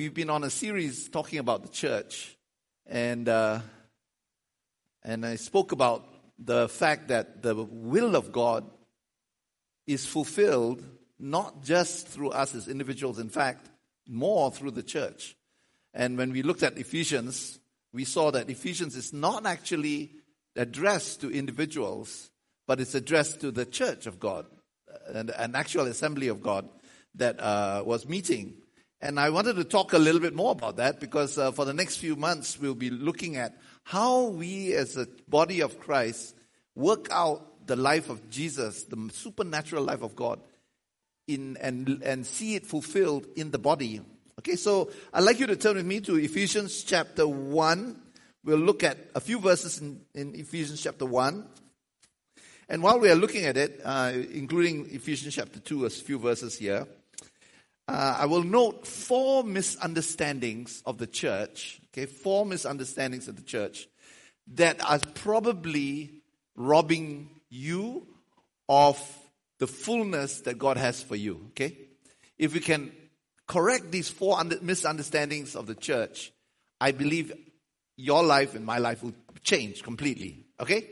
we've been on a series talking about the church, and uh, and I spoke about the fact that the will of God is fulfilled not just through us as individuals, in fact, more through the church. And when we looked at Ephesians, we saw that Ephesians is not actually addressed to individuals, but it's addressed to the church of God, an, an actual assembly of God that uh, was meeting. And I wanted to talk a little bit more about that because uh, for the next few months, we'll be looking at how we as a body of Christ work out the life of Jesus, the supernatural life of God, in, and, and see it fulfilled in the body. Okay, so I'd like you to turn with me to Ephesians chapter 1. We'll look at a few verses in, in Ephesians chapter 1. And while we are looking at it, uh, including Ephesians chapter 2, a few verses here, uh, I will note four misunderstandings of the church, okay, four misunderstandings of the church that are probably robbing you of the fullness that God has for you, okay? If we can correct these four under, misunderstandings of the church, I believe your life and my life will change completely, okay?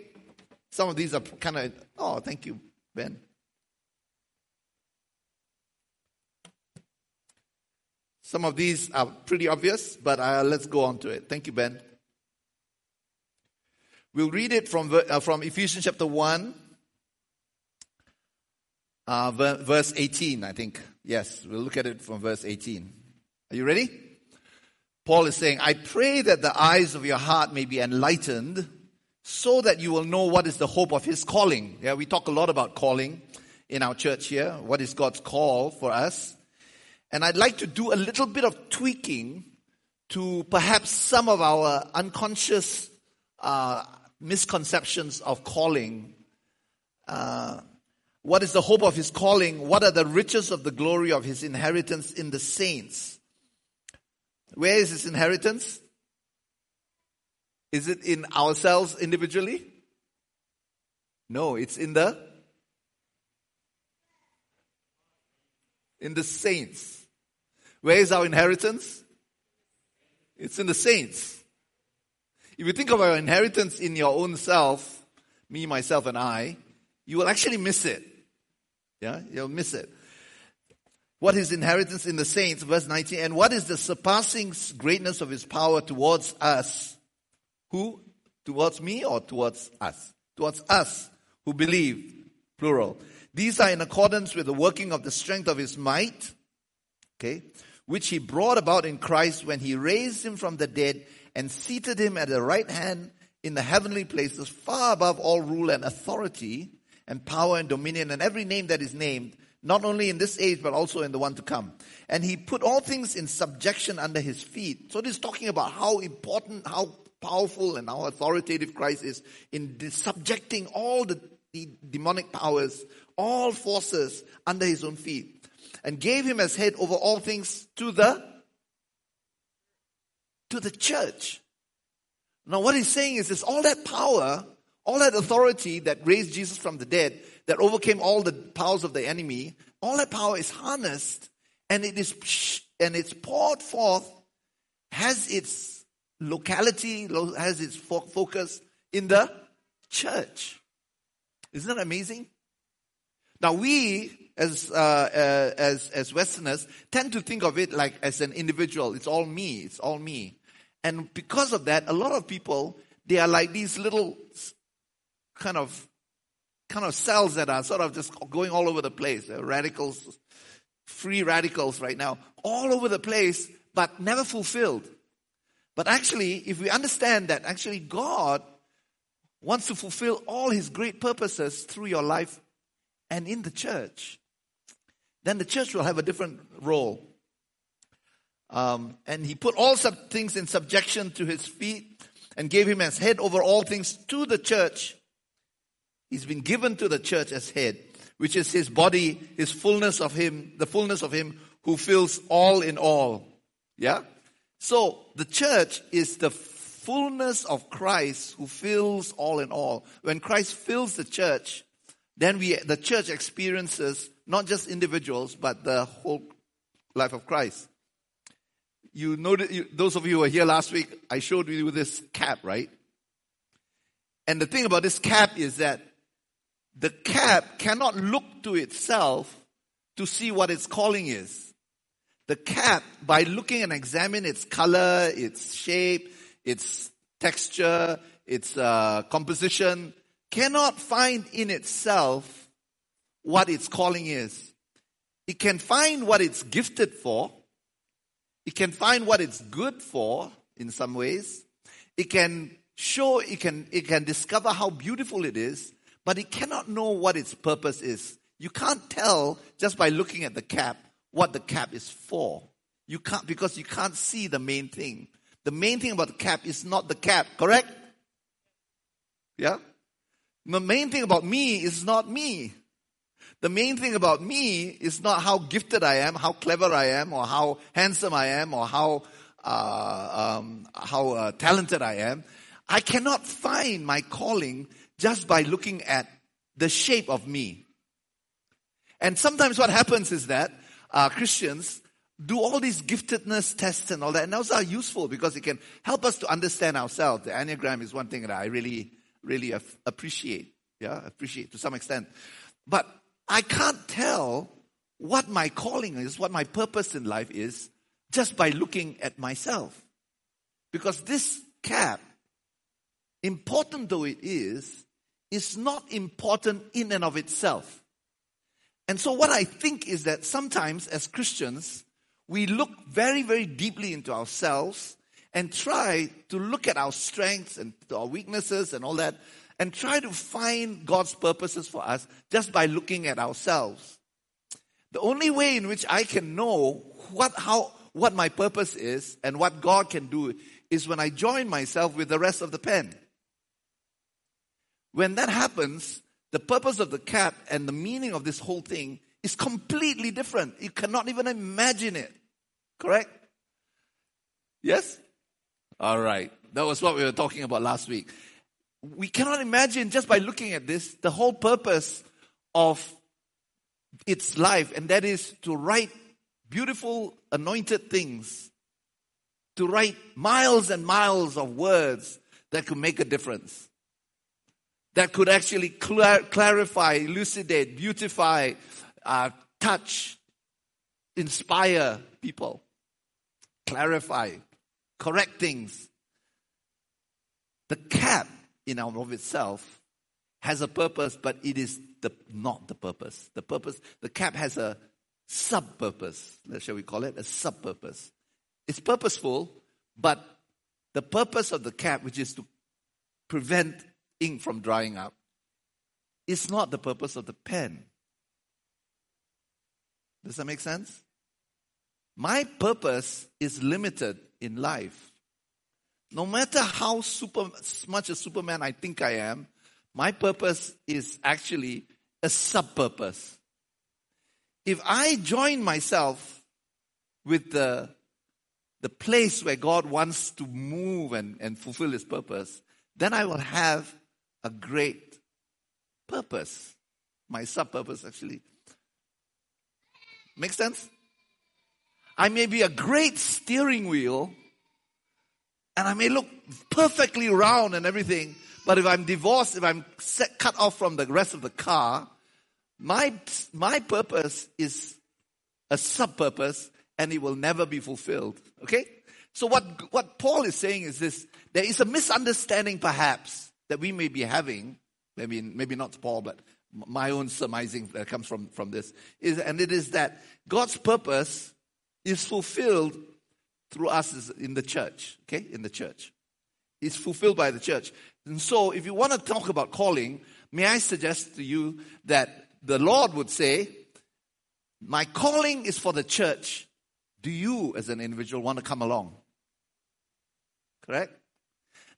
Some of these are kind of, oh, thank you, Ben. Some of these are pretty obvious, but uh, let's go on to it. Thank you, Ben. We'll read it from, uh, from Ephesians chapter 1, uh, verse 18, I think. Yes, we'll look at it from verse 18. Are you ready? Paul is saying, I pray that the eyes of your heart may be enlightened so that you will know what is the hope of his calling. Yeah, we talk a lot about calling in our church here. What is God's call for us? And I'd like to do a little bit of tweaking to perhaps some of our unconscious uh, misconceptions of calling. Uh, what is the hope of his calling? What are the riches of the glory of his inheritance in the saints? Where is his inheritance? Is it in ourselves individually? No, it's in the in the saints. Where is our inheritance? It's in the saints. If you think of our inheritance in your own self, me, myself, and I, you will actually miss it. Yeah, you'll miss it. What is inheritance in the saints, verse 19, and what is the surpassing greatness of his power towards us? Who? Towards me or towards us? Towards us who believe, plural. These are in accordance with the working of the strength of his might, okay, which he brought about in Christ when he raised him from the dead and seated him at the right hand in the heavenly places, far above all rule and authority and power and dominion and every name that is named, not only in this age, but also in the one to come. And he put all things in subjection under his feet. So this is talking about how important, how powerful and how authoritative Christ is in subjecting all the, the demonic powers, all forces under his own feet and gave him as head over all things to the to the church. Now what he's saying is this all that power, all that authority that raised Jesus from the dead, that overcame all the powers of the enemy, all that power is harnessed and it is and it's poured forth has its locality, has its focus in the church. Isn't that amazing? Now we as, uh, uh, as, as Westerners tend to think of it like as an individual. It's all me. It's all me. And because of that, a lot of people, they are like these little kind of, kind of cells that are sort of just going all over the place. They're radicals, free radicals right now, all over the place, but never fulfilled. But actually, if we understand that actually God wants to fulfill all his great purposes through your life and in the church, then the church will have a different role. Um, and he put all sub- things in subjection to his feet and gave him as head over all things to the church. He's been given to the church as head, which is his body, his fullness of him, the fullness of him who fills all in all. Yeah? So the church is the fullness of Christ who fills all in all. When Christ fills the church, then we, the church experiences not just individuals, but the whole life of Christ. you know, those of you who were here last week, I showed you this cap, right? And the thing about this cap is that the cap cannot look to itself to see what its calling is. The cap, by looking and examine its color, its shape, its texture, its uh, composition, cannot find in itself what its calling is. It can find what it's gifted for. It can find what it's good for in some ways. It can show, it can, it can discover how beautiful it is, but it cannot know what its purpose is. You can't tell just by looking at the cap what the cap is for. You can't, because you can't see the main thing. The main thing about the cap is not the cap, correct? Yeah? The main thing about me is not me. The main thing about me is not how gifted I am, how clever I am, or how handsome I am, or how uh, um, how uh, talented I am. I cannot find my calling just by looking at the shape of me. And sometimes what happens is that uh, Christians do all these giftedness tests and all that, and those are useful because it can help us to understand ourselves. The Enneagram is one thing that I really, really appreciate. Yeah, appreciate to some extent. But I can't tell what my calling is, what my purpose in life is, just by looking at myself. Because this cap, important though it is, is not important in and of itself. And so what I think is that sometimes as Christians, we look very, very deeply into ourselves and try to look at our strengths and our weaknesses and all that and try to find God's purposes for us just by looking at ourselves. The only way in which I can know what, how, what my purpose is and what God can do is when I join myself with the rest of the pen. When that happens, the purpose of the cap and the meaning of this whole thing is completely different. You cannot even imagine it. Correct? Yes? All right. That was what we were talking about last week we cannot imagine just by looking at this the whole purpose of its life, and that is to write beautiful, anointed things, to write miles and miles of words that could make a difference, that could actually clar- clarify, elucidate, beautify, uh, touch, inspire people, clarify, correct things. The cap in and of itself has a purpose, but it is the, not the purpose. The purpose, the cap has a sub purpose. Shall we call it a sub purpose? It's purposeful, but the purpose of the cap, which is to prevent ink from drying up, is not the purpose of the pen. Does that make sense? My purpose is limited in life. No matter how super, much a Superman I think I am, my purpose is actually a sub purpose. If I join myself with the, the place where God wants to move and, and fulfill his purpose, then I will have a great purpose. My sub purpose, actually. Make sense? I may be a great steering wheel and I may look perfectly round and everything, but if I'm divorced, if I'm set, cut off from the rest of the car, my, my purpose is a sub purpose and it will never be fulfilled. Okay? So what, what Paul is saying is this, there is a misunderstanding perhaps that we may be having, maybe, maybe not Paul, but my own surmising that comes from, from this, is, and it is that God's purpose is fulfilled through us in the church, okay? In the church. It's fulfilled by the church. And so, if you want to talk about calling, may I suggest to you that the Lord would say, My calling is for the church. Do you, as an individual, want to come along? Correct?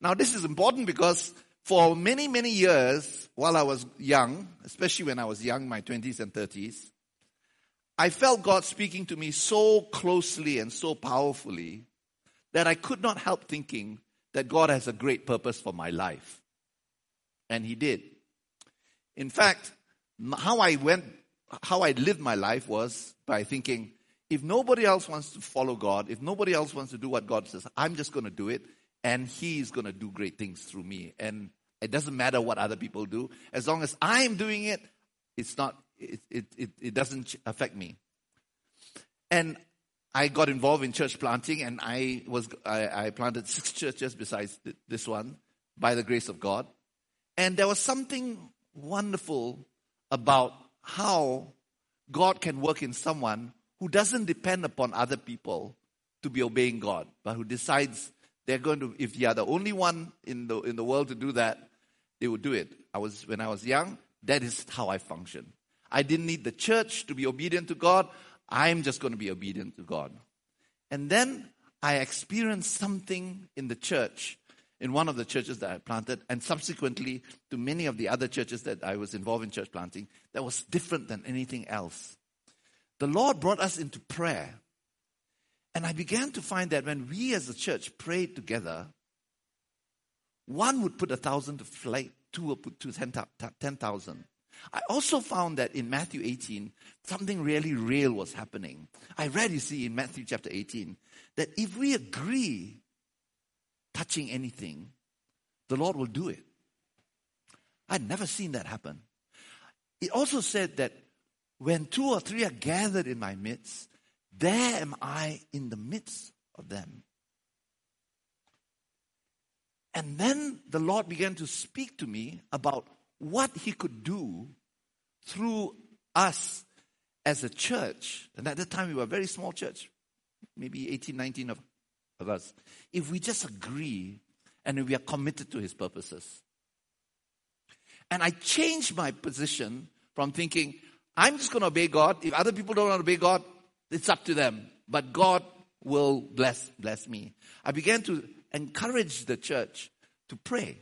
Now, this is important because for many, many years, while I was young, especially when I was young, my 20s and 30s, I felt God speaking to me so closely and so powerfully that I could not help thinking that God has a great purpose for my life. And He did. In fact, how I went, how I lived my life was by thinking, if nobody else wants to follow God, if nobody else wants to do what God says, I'm just going to do it and He's going to do great things through me. And it doesn't matter what other people do. As long as I'm doing it, it's not, it, it, it, doesn't affect me. And I got involved in church planting and I was, I, I planted six churches besides this one by the grace of God. And there was something wonderful about how God can work in someone who doesn't depend upon other people to be obeying God, but who decides they're going to, if they are the only one in the, in the world to do that, they will do it. I was, when I was young, that is how I functioned. I didn't need the church to be obedient to God. I'm just going to be obedient to God. And then I experienced something in the church, in one of the churches that I planted, and subsequently to many of the other churches that I was involved in church planting, that was different than anything else the Lord brought us into prayer. And I began to find that when we as a church prayed together, one would put a thousand to flight, two would put to 10,000. I also found that in Matthew 18, something really real was happening. I read, you see, in Matthew chapter 18, that if we agree touching anything, the Lord will do it. I'd never seen that happen. It also said that when two or three are gathered in my midst, there am I in the midst of them. And then the Lord began to speak to me about what He could do through us as a church. And at that time, we were a very small church, maybe 18, 19 of, of us. If we just agree and we are committed to His purposes. And I changed my position from thinking, I'm just going to obey God. If other people don't want to obey God, it's up to them. But God will bless, bless me. I began to encourage the church to pray.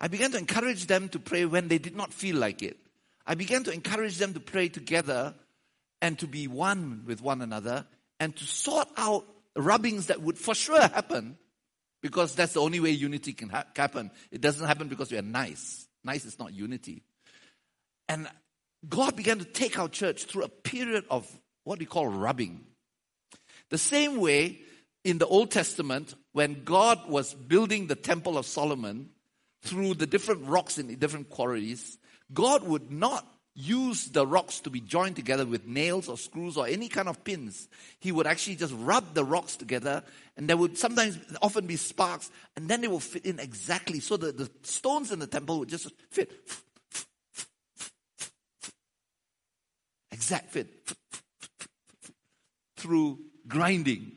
I began to encourage them to pray when they did not feel like it. I began to encourage them to pray together and to be one with one another and to sort out rubbings that would for sure happen because that's the only way unity can ha- happen. It doesn't happen because we are nice. Nice is not unity. And God began to take our church through a period of what we call rubbing. The same way in the Old Testament, when God was building the Temple of Solomon through the different rocks in the different quarries, God would not use the rocks to be joined together with nails or screws or any kind of pins. He would actually just rub the rocks together and there would sometimes often be sparks and then they will fit in exactly so that the stones in the temple would just fit exact fit through grinding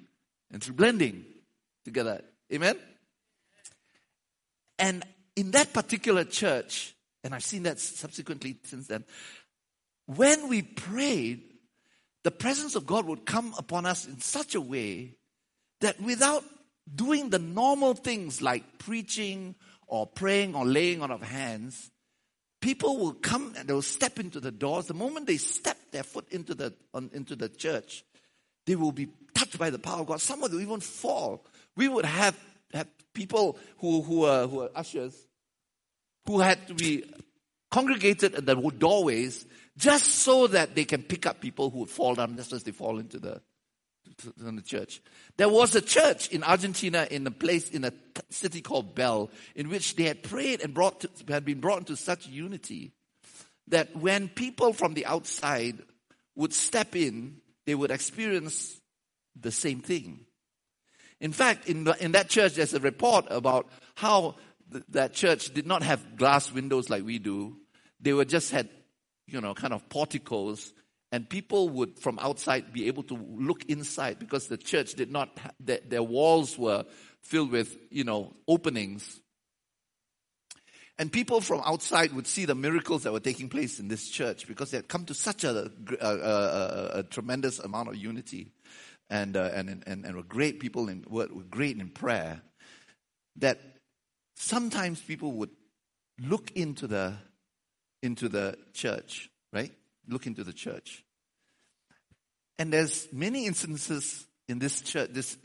and through blending together. Amen? And in that particular church, and I've seen that subsequently since then, when we prayed, the presence of God would come upon us in such a way that without doing the normal things like preaching or praying or laying on of hands, people will come and they will step into the doors. The moment they step their foot into the, on, into the church, they will be touched by the power of God. Some of them even fall. We would have, have people who, who, are, who ushers who had to be congregated at the doorways just so that they can pick up people who would fall down just as they fall into the, in the church. There was a church in Argentina in a place in a city called Bell in which they had prayed and brought to, had been brought into such unity that when people from the outside would step in, they would experience the same thing. In fact, in, in that church, there's a report about how th- that church did not have glass windows like we do. They were just had, you know, kind of porticos and people would from outside be able to look inside because the church did not their, their walls were filled with you know openings and people from outside would see the miracles that were taking place in this church because they had come to such a, a, a, a tremendous amount of unity and, uh, and, and, and were great people and were, were great in prayer that sometimes people would look into the, into the church, right? Look into the church. And there's many instances in this church, this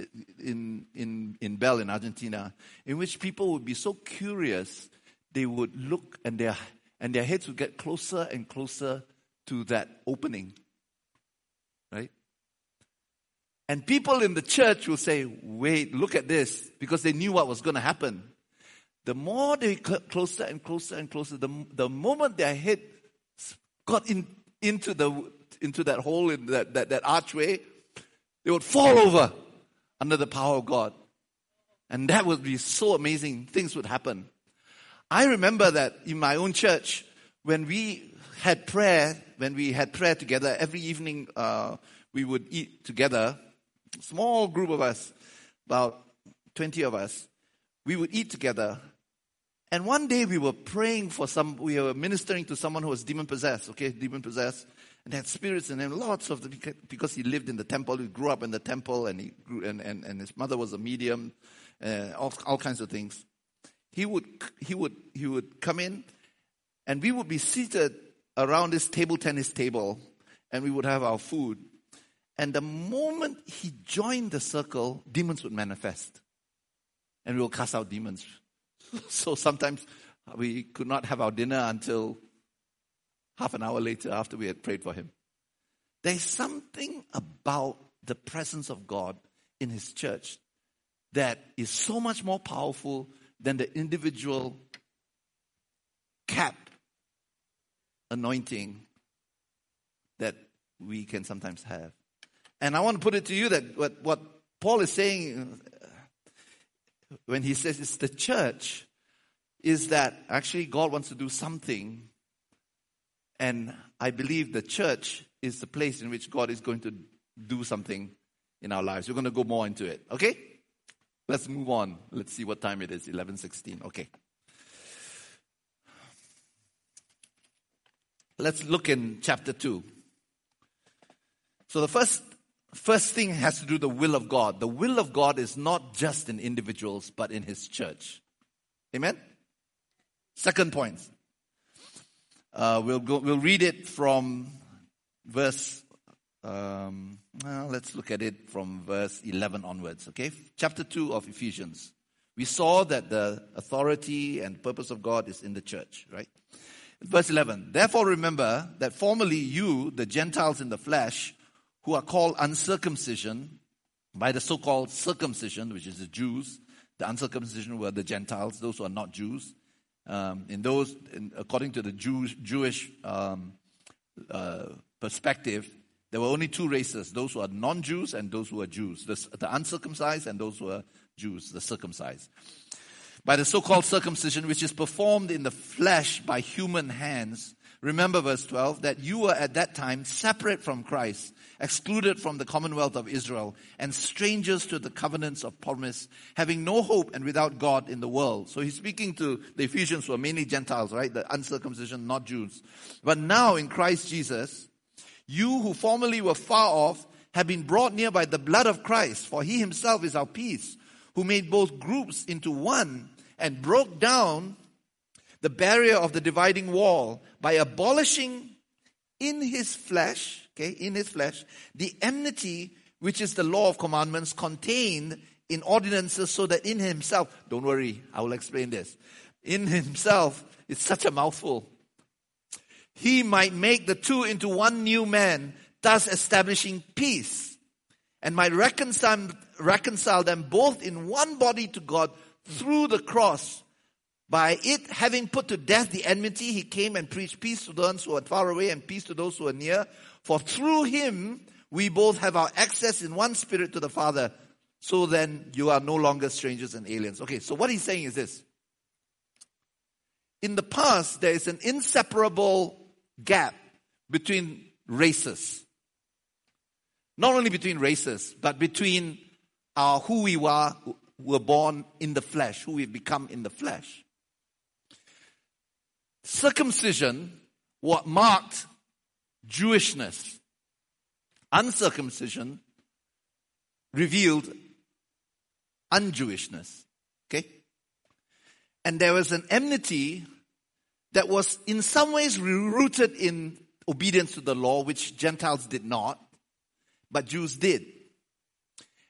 in in in Bell in Argentina, in which people would be so curious, they would look and their and their heads would get closer and closer to that opening, right? And people in the church will say, wait, look at this, because they knew what was going to happen. The more they got closer and closer and closer, the, the moment their head got in, into, the, into that hole, in that, that, that archway, they would fall over under the power of God. And that would be so amazing. Things would happen. I remember that in my own church, when we had prayer, when we had prayer together, every evening uh, we would eat together, small group of us, about 20 of us, we would eat together. And one day we were praying for some, we were ministering to someone who was demon possessed, okay, demon possessed, and had spirits in him, lots of the, because he lived in the temple, he grew up in the temple, and he grew, and, and, and his mother was a medium, uh, all, all kinds of things he would, he would, he would come in and we would be seated around this table tennis table and we would have our food. And the moment he joined the circle, demons would manifest. And we will cast out demons. so sometimes we could not have our dinner until half an hour later after we had prayed for him. There's something about the presence of God in his church that is so much more powerful than the individual cap anointing that we can sometimes have. And I want to put it to you that what, what Paul is saying when he says it's the church is that actually God wants to do something. And I believe the church is the place in which God is going to do something in our lives. We're going to go more into it. Okay? Let's move on. Let's see what time it is. 11:16. Okay. Let's look in chapter 2. So the first first thing has to do the will of God. The will of God is not just in individuals but in his church. Amen. Second point. Uh, we'll go, we'll read it from verse um, well, let's look at it from verse 11 onwards, okay? Chapter 2 of Ephesians. We saw that the authority and purpose of God is in the church, right? Verse 11. Therefore remember that formerly you, the Gentiles in the flesh, who are called uncircumcision by the so-called circumcision, which is the Jews, the uncircumcision were the Gentiles, those who are not Jews. Um, in those, in, according to the Jewish um, uh, perspective, there were only two races those who are non Jews and those who are Jews, the, the uncircumcised and those who are Jews, the circumcised. By the so called circumcision, which is performed in the flesh by human hands, remember verse 12, that you were at that time separate from Christ, excluded from the commonwealth of Israel, and strangers to the covenants of promise, having no hope and without God in the world. So he's speaking to the Ephesians who are mainly Gentiles, right? The uncircumcision, not Jews. But now in Christ Jesus, you who formerly were far off have been brought near by the blood of Christ, for he himself is our peace, who made both groups into one and broke down the barrier of the dividing wall by abolishing in his flesh, okay, in his flesh, the enmity which is the law of commandments contained in ordinances so that in himself, don't worry, I will explain this. In himself, it's such a mouthful he might make the two into one new man, thus establishing peace, and might reconcile, reconcile them both in one body to God through the cross. By it having put to death the enmity, he came and preached peace to those who are far away and peace to those who are near. For through him we both have our access in one spirit to the Father. So then you are no longer strangers and aliens. Okay, so what he's saying is this. In the past, there is an inseparable gap between races. Not only between races, but between our who we were, were born in the flesh, who we've become in the flesh. Circumcision what marked Jewishness. Uncircumcision revealed unjewishness. Okay? And there was an enmity that was in some ways rooted in obedience to the law, which Gentiles did not, but Jews did.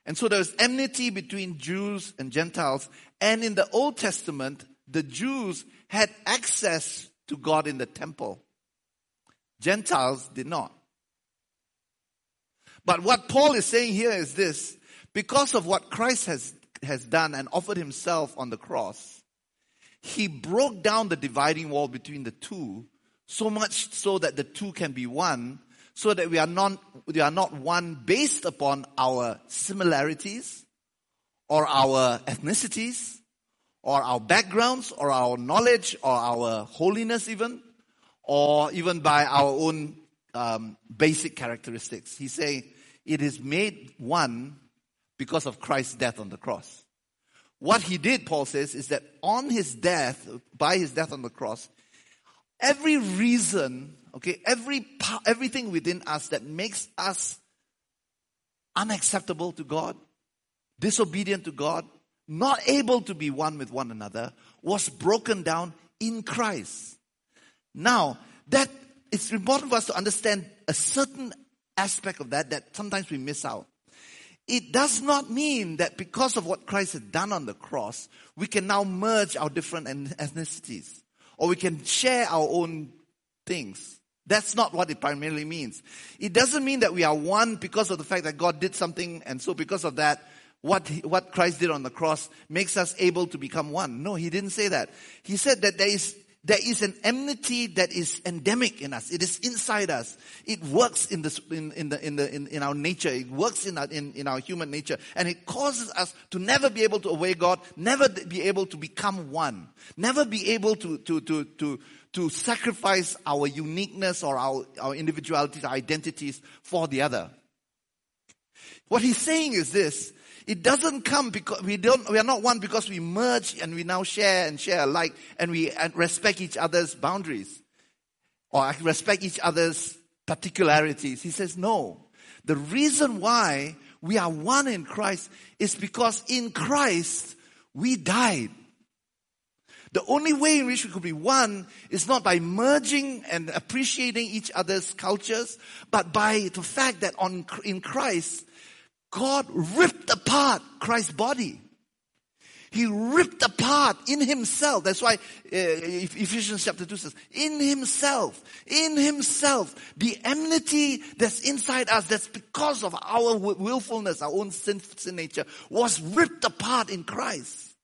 And so there was enmity between Jews and Gentiles. And in the Old Testament, the Jews had access to God in the temple. Gentiles did not. But what Paul is saying here is this because of what Christ has, has done and offered himself on the cross, he broke down the dividing wall between the two so much so that the two can be one, so that we are not, we are not one based upon our similarities or our ethnicities or our backgrounds or our knowledge or our holiness even or even by our own um, basic characteristics. He's saying it is made one because of Christ's death on the cross. What he did, Paul says, is that on his death, by his death on the cross, every reason, okay, every everything within us that makes us unacceptable to God, disobedient to God, not able to be one with one another, was broken down in Christ. Now, that it's important for us to understand a certain aspect of that that sometimes we miss out. It does not mean that because of what Christ has done on the cross, we can now merge our different ethnicities or we can share our own things. That's not what it primarily means. It doesn't mean that we are one because of the fact that God did something and so because of that, what, what Christ did on the cross makes us able to become one. No, he didn't say that. He said that there is there is an enmity that is endemic in us. It is inside us. It works in, this, in, in, the, in, the, in, in our nature. It works in our, in, in our human nature. And it causes us to never be able to obey God, never be able to become one, never be able to, to, to, to, to sacrifice our uniqueness or our, our individualities, our identities for the other. What he's saying is this, it doesn't come because we don't, we are not one because we merge and we now share and share alike and we respect each other's boundaries or respect each other's particularities. He says no. The reason why we are one in Christ is because in Christ we died. The only way in which we could be one is not by merging and appreciating each other's cultures, but by the fact that on, in Christ, God ripped apart Christ's body. He ripped apart in himself. That's why uh, Ephesians chapter 2 says, in himself, in himself, the enmity that's inside us, that's because of our willfulness, our own sin, sin nature, was ripped apart in Christ.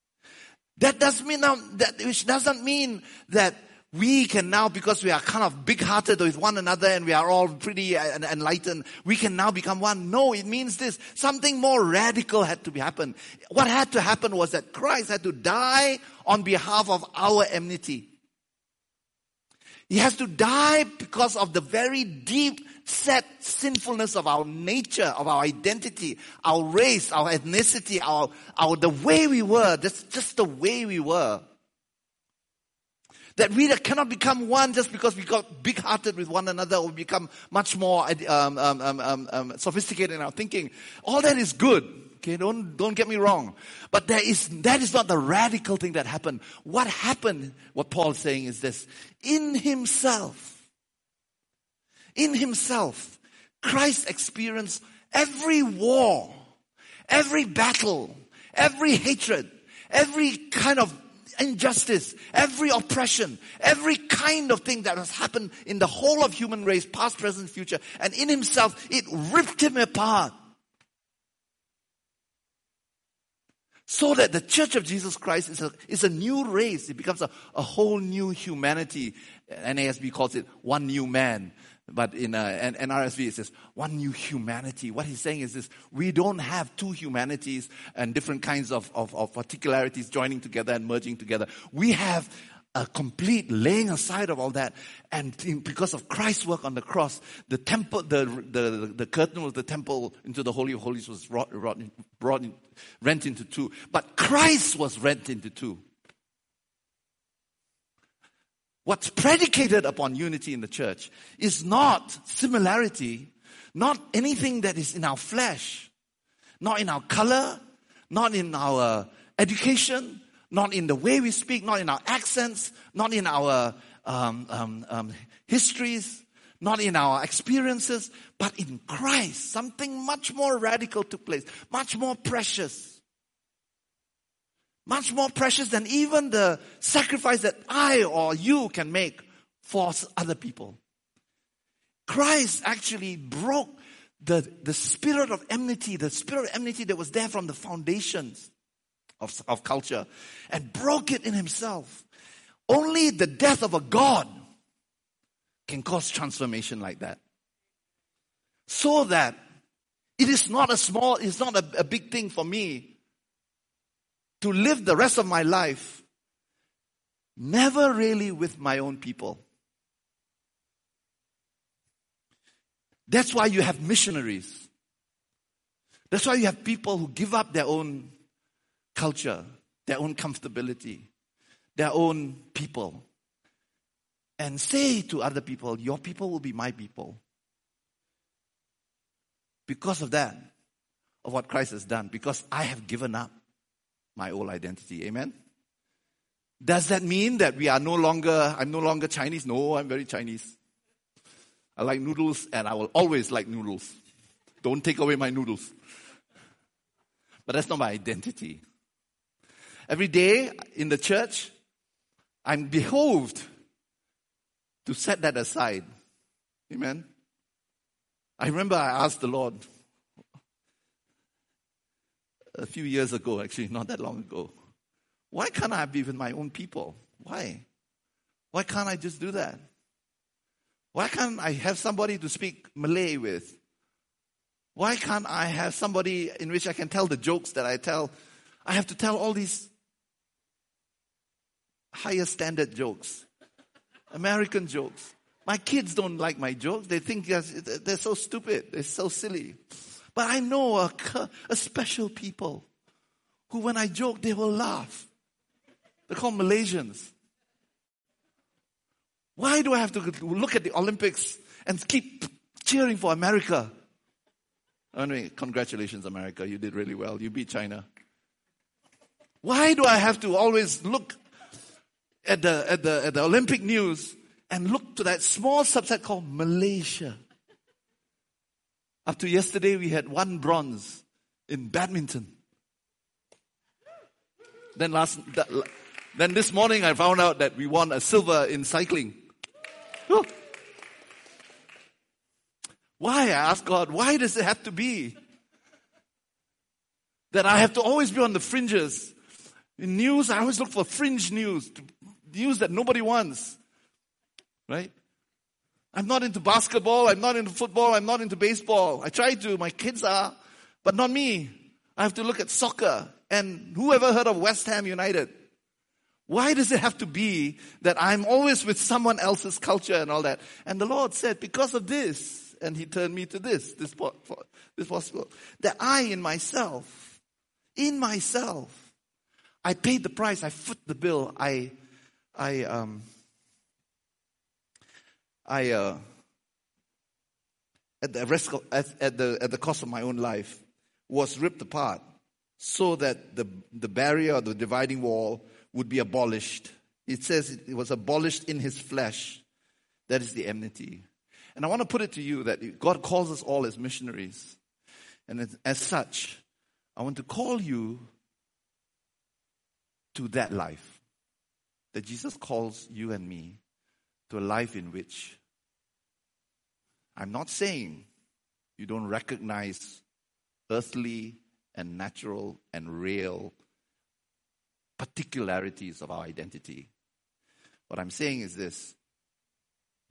That doesn't mean now, that, which doesn't mean that we can now, because we are kind of big-hearted with one another and we are all pretty uh, enlightened, we can now become one. No, it means this. Something more radical had to be happen. What had to happen was that Christ had to die on behalf of our enmity. He has to die because of the very deep set sinfulness of our nature, of our identity, our race, our ethnicity, our, our, the way we were, just, just the way we were. That we cannot become one just because we got big hearted with one another or become much more um, um, um, um, sophisticated in our thinking. All that is good. Okay, don't, don't get me wrong. But there is, that is not the radical thing that happened. What happened, what Paul is saying is this. In himself, in himself, Christ experienced every war, every battle, every hatred, every kind of injustice, every oppression, every kind of thing that has happened in the whole of human race, past, present, future, and in himself, it ripped him apart. So that the church of Jesus Christ is a, is a new race. It becomes a, a whole new humanity. NASB calls it one new man. But in uh, NRSV it says one new humanity. What he's saying is this, we don't have two humanities and different kinds of, of, of particularities joining together and merging together. We have a complete laying aside of all that. And in, because of Christ's work on the cross, the temple, the, the, the curtain of the temple into the Holy of Holies was brought, brought in, rent into two. But Christ was rent into two. What's predicated upon unity in the church is not similarity, not anything that is in our flesh, not in our color, not in our education, not in the way we speak, not in our accents, not in our um, um, um, histories, not in our experiences, but in Christ. Something much more radical took place, much more precious. Much more precious than even the sacrifice that I or you can make for other people. Christ actually broke the, the spirit of enmity, the spirit of enmity that was there from the foundations of, of culture and broke it in himself. Only the death of a God can cause transformation like that. So that it is not a small, it's not a, a big thing for me to live the rest of my life never really with my own people. That's why you have missionaries. That's why you have people who give up their own culture, their own comfortability, their own people, and say to other people, Your people will be my people. Because of that, of what Christ has done, because I have given up my old identity. Amen? Does that mean that we are no longer, I'm no longer Chinese? No, I'm very Chinese. I like noodles and I will always like noodles. Don't take away my noodles. But that's not my identity. Every day in the church, I'm behoved to set that aside. Amen. I remember I asked the Lord a few years ago, actually, not that long ago, why can't I be with my own people? Why? Why can't I just do that? Why can't I have somebody to speak Malay with? Why can't I have somebody in which I can tell the jokes that I tell? I have to tell all these higher standard jokes, American jokes. My kids don't like my jokes. They think they're so stupid. They're so silly. But I know a, a special people who, when I joke, they will laugh. They're called Malaysians. Why do I have to look at the Olympics and keep cheering for America? Anyway, congratulations, America. You did really well. You beat China. Why do I have to always look at the, at the, at the Olympic news and look to that small subset called Malaysia? Up to yesterday, we had one bronze in badminton. Then last, then this morning, I found out that we won a silver in cycling. Why? I asked God, why does it have to be that I have to always be on the fringes? In news, I always look for fringe news, news that nobody wants. Right? I'm not into basketball, I'm not into football, I'm not into baseball. I try to, my kids are, but not me. I have to look at soccer. And who ever heard of West Ham United? Why does it have to be that I'm always with someone else's culture and all that? And the Lord said, because of this, and He turned me to this, this, this possible, that I in myself, in myself, I paid the price, I foot the bill, I, I, um, I, uh, at the risk of, at, at the, at the cost of my own life, was ripped apart so that the, the barrier, the dividing wall, would be abolished. It says it was abolished in his flesh. That is the enmity. And I want to put it to you that God calls us all as missionaries. And as, as such, I want to call you to that life. That Jesus calls you and me to a life in which I'm not saying you don't recognize earthly and natural and real particularities of our identity. What I'm saying is this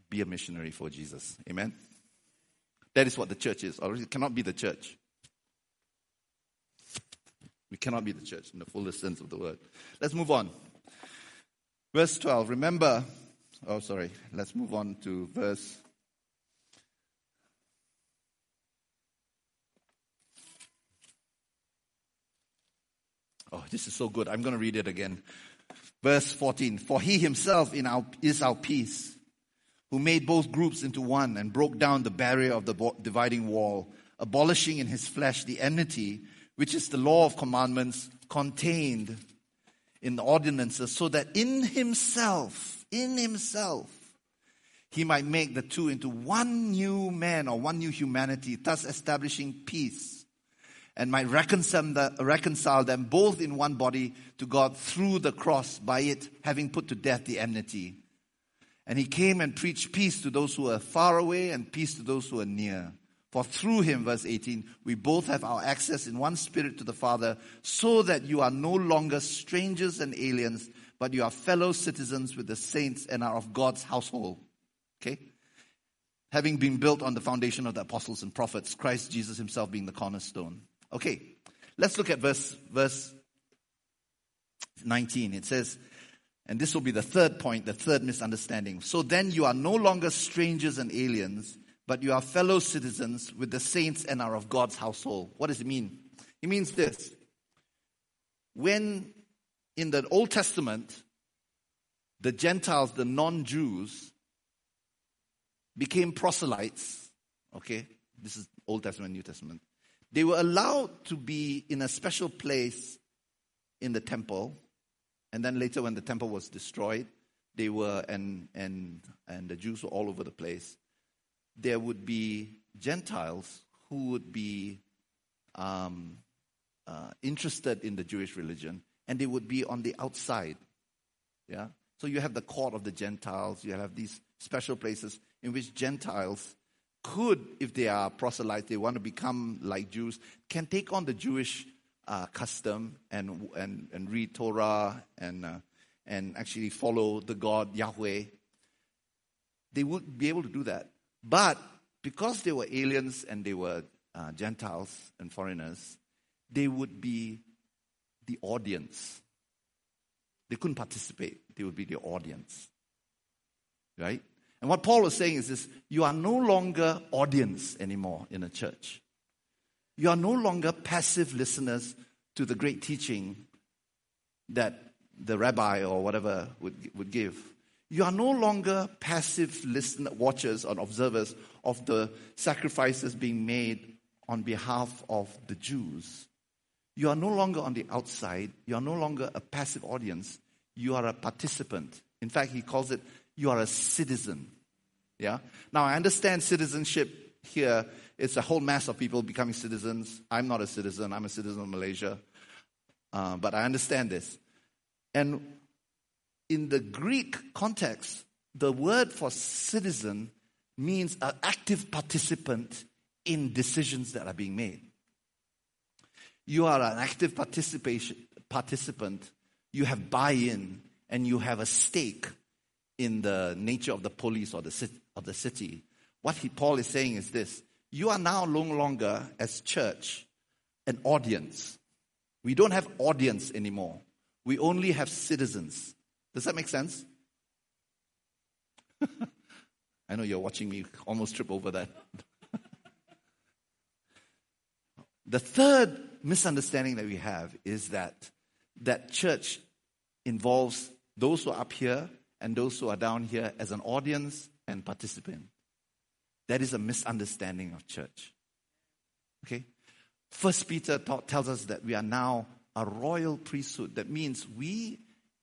be a missionary for Jesus. Amen? That is what the church is, or it cannot be the church. We cannot be the church in the fullest sense of the word. Let's move on. Verse 12. Remember, oh, sorry. Let's move on to verse Oh, this is so good. I'm going to read it again. Verse 14. For he himself our, is our peace, who made both groups into one and broke down the barrier of the dividing wall, abolishing in his flesh the enmity, which is the law of commandments contained in the ordinances, so that in himself, in himself, he might make the two into one new man or one new humanity, thus establishing peace and might reconcile, the, reconcile them both in one body to God through the cross, by it having put to death the enmity. And he came and preached peace to those who are far away and peace to those who are near. For through him, verse 18, we both have our access in one spirit to the Father, so that you are no longer strangers and aliens, but you are fellow citizens with the saints and are of God's household. Okay? Having been built on the foundation of the apostles and prophets, Christ Jesus himself being the cornerstone. Okay, let's look at verse, verse 19. It says, and this will be the third point, the third misunderstanding. So then you are no longer strangers and aliens, but you are fellow citizens with the saints and are of God's household. What does it mean? It means this. When in the Old Testament, the Gentiles, the non Jews, became proselytes, okay, this is Old Testament, New Testament, they were allowed to be in a special place in the temple and then later, when the temple was destroyed, they were, and, and, and the Jews were all over the place. There would be Gentiles who would be um, uh, interested in the Jewish religion, and they would be on the outside. Yeah? So you have the court of the Gentiles, you have these special places in which Gentiles could, if they are proselytes, they want to become like Jews, can take on the Jewish uh, custom and, and, and read Torah and, uh, and actually follow the God Yahweh, they would be able to do that. But because they were aliens and they were uh, Gentiles and foreigners, they would be the audience. They couldn't participate, they would be the audience. Right? And what Paul was saying is this you are no longer audience anymore in a church. You are no longer passive listeners to the great teaching that the rabbi or whatever would, would give. You are no longer passive listeners, watchers or observers of the sacrifices being made on behalf of the Jews. You are no longer on the outside. You are no longer a passive audience. You are a participant. In fact, he calls it, you are a citizen. Yeah? Now, I understand citizenship here it's a whole mass of people becoming citizens. I'm not a citizen, I'm a citizen of Malaysia. Uh, but I understand this. And in the Greek context, the word for citizen means an active participant in decisions that are being made. You are an active participation, participant, you have buy in, and you have a stake in the nature of the polis or the, the city. What he, Paul is saying is this you are now no longer, as church, an audience. We don't have audience anymore. We only have citizens. Does that make sense? I know you're watching me almost trip over that. the third misunderstanding that we have is that that church involves those who are up here and those who are down here as an audience and participant. That is a misunderstanding of church. Okay? First Peter tells us that we are now a royal priesthood. That means we,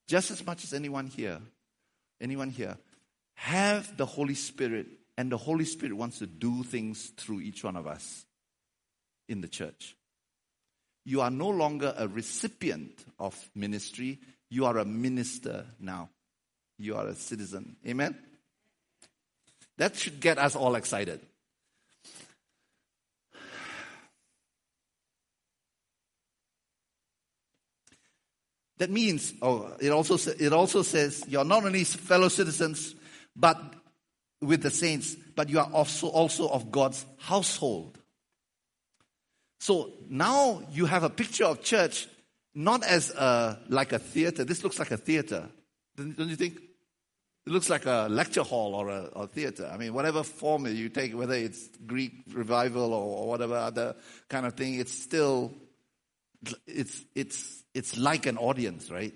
just as much as anyone here, anyone here, have the Holy Spirit, and the Holy Spirit wants to do things through each one of us in the church. You are no longer a recipient of ministry, you are a minister now. You are a citizen. Amen? That should get us all excited. That means, oh, it also, it also says you're not only fellow citizens, but with the saints, but you are also, also of God's household. So now you have a picture of church not as a, like a theater. This looks like a theater, don't you think? It looks like a lecture hall or a, theater. I mean, whatever form you take, whether it's Greek revival or, or whatever other kind of thing, it's still, it's, it's, it's like an audience, right?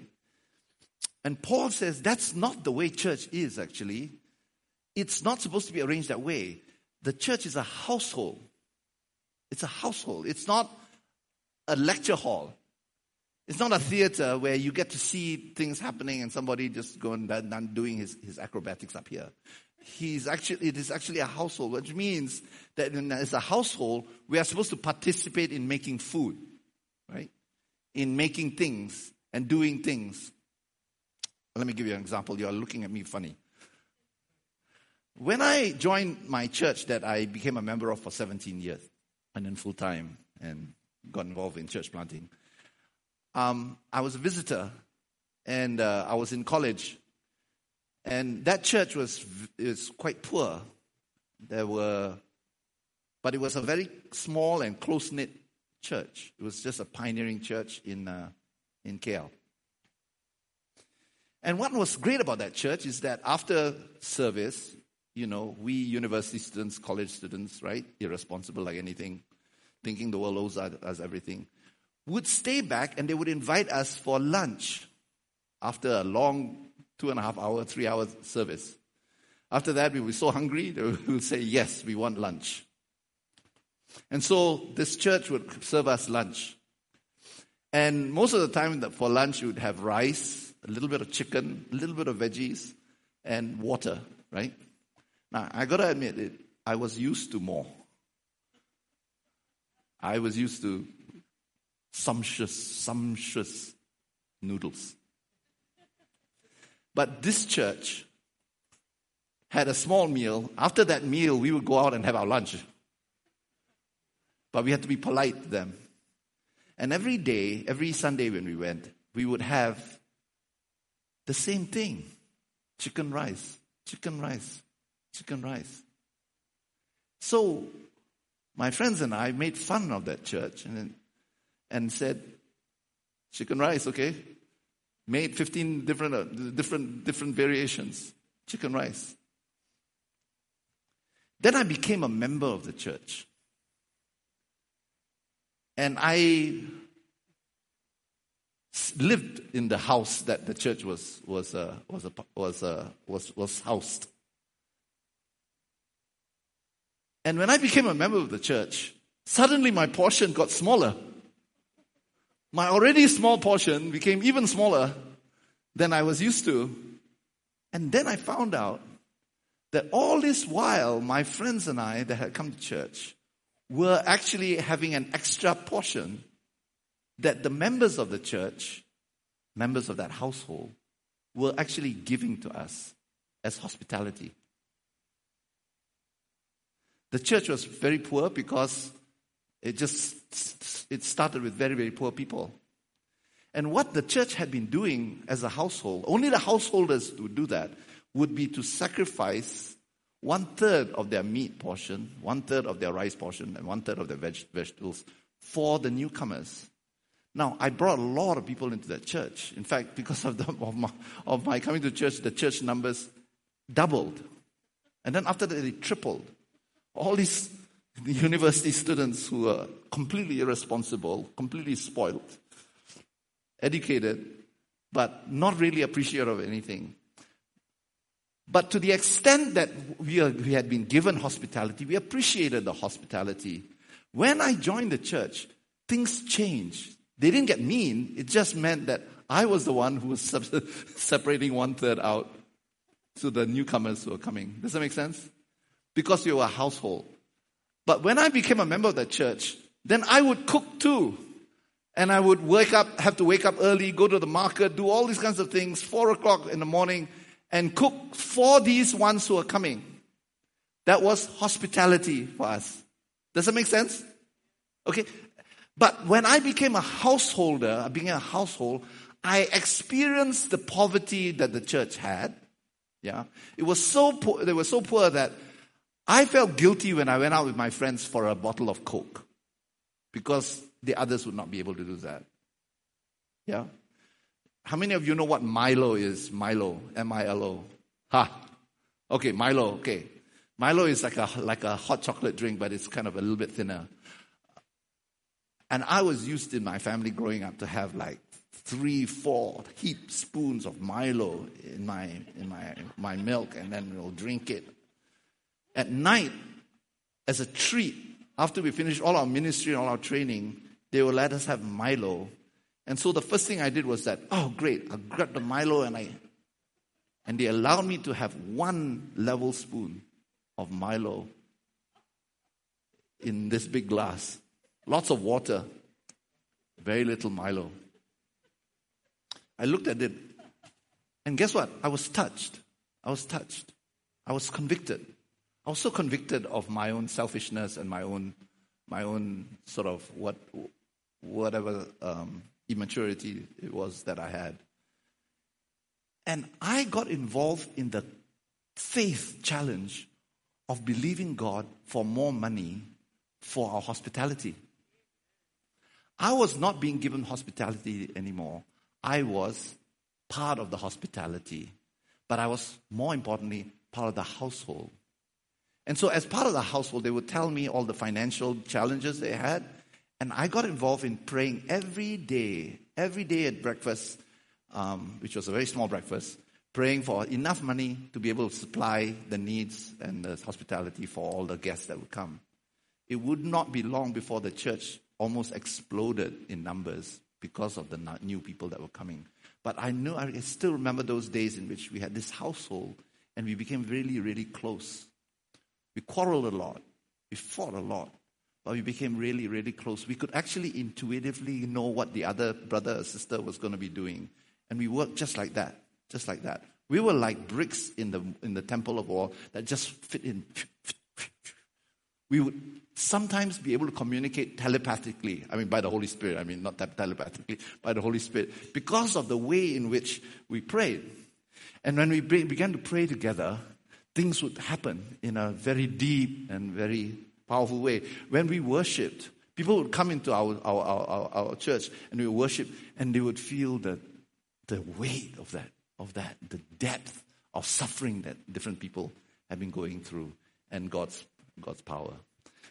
And Paul says that's not the way church is actually. It's not supposed to be arranged that way. The church is a household. It's a household. It's not a lecture hall. It's not a theater where you get to see things happening and somebody just going and doing his, his acrobatics up here. He's actually, it is actually a household, which means that as a household, we are supposed to participate in making food, right? In making things and doing things. Let me give you an example. You are looking at me funny. When I joined my church that I became a member of for 17 years, and then full time, and got involved in church planting, um, I was a visitor, and uh, I was in college, and that church was was quite poor. There were, but it was a very small and close knit church. It was just a pioneering church in uh, in KL. And what was great about that church is that after service, you know, we university students, college students, right, irresponsible like anything, thinking the world owes us everything, would stay back and they would invite us for lunch after a long two and a half hour, three hour service. After that, we were so hungry, they would say, Yes, we want lunch. And so this church would serve us lunch. And most of the time for lunch, you would have rice, a little bit of chicken, a little bit of veggies, and water, right? Now, I gotta admit it, I was used to more. I was used to sumptuous, sumptuous noodles. But this church had a small meal. After that meal, we would go out and have our lunch. But we had to be polite to them. And every day, every Sunday when we went, we would have the same thing chicken rice, chicken rice, chicken rice. So, my friends and I made fun of that church and, and said, chicken rice, okay? Made 15 different, uh, different, different variations, chicken rice. Then I became a member of the church. And I lived in the house that the church was was uh, was, uh, was, uh, was was housed. And when I became a member of the church, suddenly my portion got smaller. My already small portion became even smaller than I was used to. And then I found out that all this while, my friends and I that had come to church were actually having an extra portion that the members of the church, members of that household, were actually giving to us as hospitality. The church was very poor because it just it started with very very poor people. And what the church had been doing as a household, only the householders would do that, would be to sacrifice one third of their meat portion, one third of their rice portion, and one third of their veg- vegetables for the newcomers. Now, I brought a lot of people into that church. In fact, because of, the, of, my, of my coming to church, the church numbers doubled. And then after that, they tripled. All these university students who are completely irresponsible, completely spoiled, educated, but not really appreciative of anything. But to the extent that we, are, we had been given hospitality, we appreciated the hospitality. When I joined the church, things changed. They didn't get mean. It just meant that I was the one who was separating one third out to the newcomers who were coming. Does that make sense? Because you were a household. But when I became a member of the church, then I would cook too. And I would wake up, have to wake up early, go to the market, do all these kinds of things, four o'clock in the morning, and cook for these ones who are coming. That was hospitality for us. Does that make sense? Okay. But when I became a householder, being a household, I experienced the poverty that the church had. Yeah. It was so poor, they were so poor that I felt guilty when I went out with my friends for a bottle of Coke because the others would not be able to do that. Yeah. How many of you know what Milo is? Milo, M-I-L-O. Ha. Okay, Milo. Okay. Milo is like a like a hot chocolate drink, but it's kind of a little bit thinner. And I was used in my family growing up to have like three, four heap spoons of Milo in my in my my milk, and then we'll drink it. At night, as a treat, after we finished all our ministry and all our training, they will let us have Milo. And so the first thing I did was that, oh great, I grabbed the Milo and I and they allowed me to have one level spoon of Milo in this big glass. Lots of water, very little Milo. I looked at it, and guess what? I was touched. I was touched. I was convicted. I was so convicted of my own selfishness and my own, my own sort of what, whatever um, immaturity it was that I had. And I got involved in the faith challenge of believing God for more money for our hospitality. I was not being given hospitality anymore. I was part of the hospitality, but I was more importantly part of the household. And so, as part of the household, they would tell me all the financial challenges they had. And I got involved in praying every day, every day at breakfast, um, which was a very small breakfast, praying for enough money to be able to supply the needs and the hospitality for all the guests that would come. It would not be long before the church almost exploded in numbers because of the new people that were coming. But I know, I still remember those days in which we had this household and we became really, really close. We quarreled a lot. We fought a lot. But we became really, really close. We could actually intuitively know what the other brother or sister was going to be doing. And we worked just like that. Just like that. We were like bricks in the, in the temple of war that just fit in. We would sometimes be able to communicate telepathically. I mean, by the Holy Spirit. I mean, not telepathically, by the Holy Spirit. Because of the way in which we prayed. And when we began to pray together, things would happen in a very deep and very powerful way. When we worshiped, people would come into our, our, our, our church and we worship and they would feel the, the weight of that, of that, the depth of suffering that different people have been going through and God's, God's power.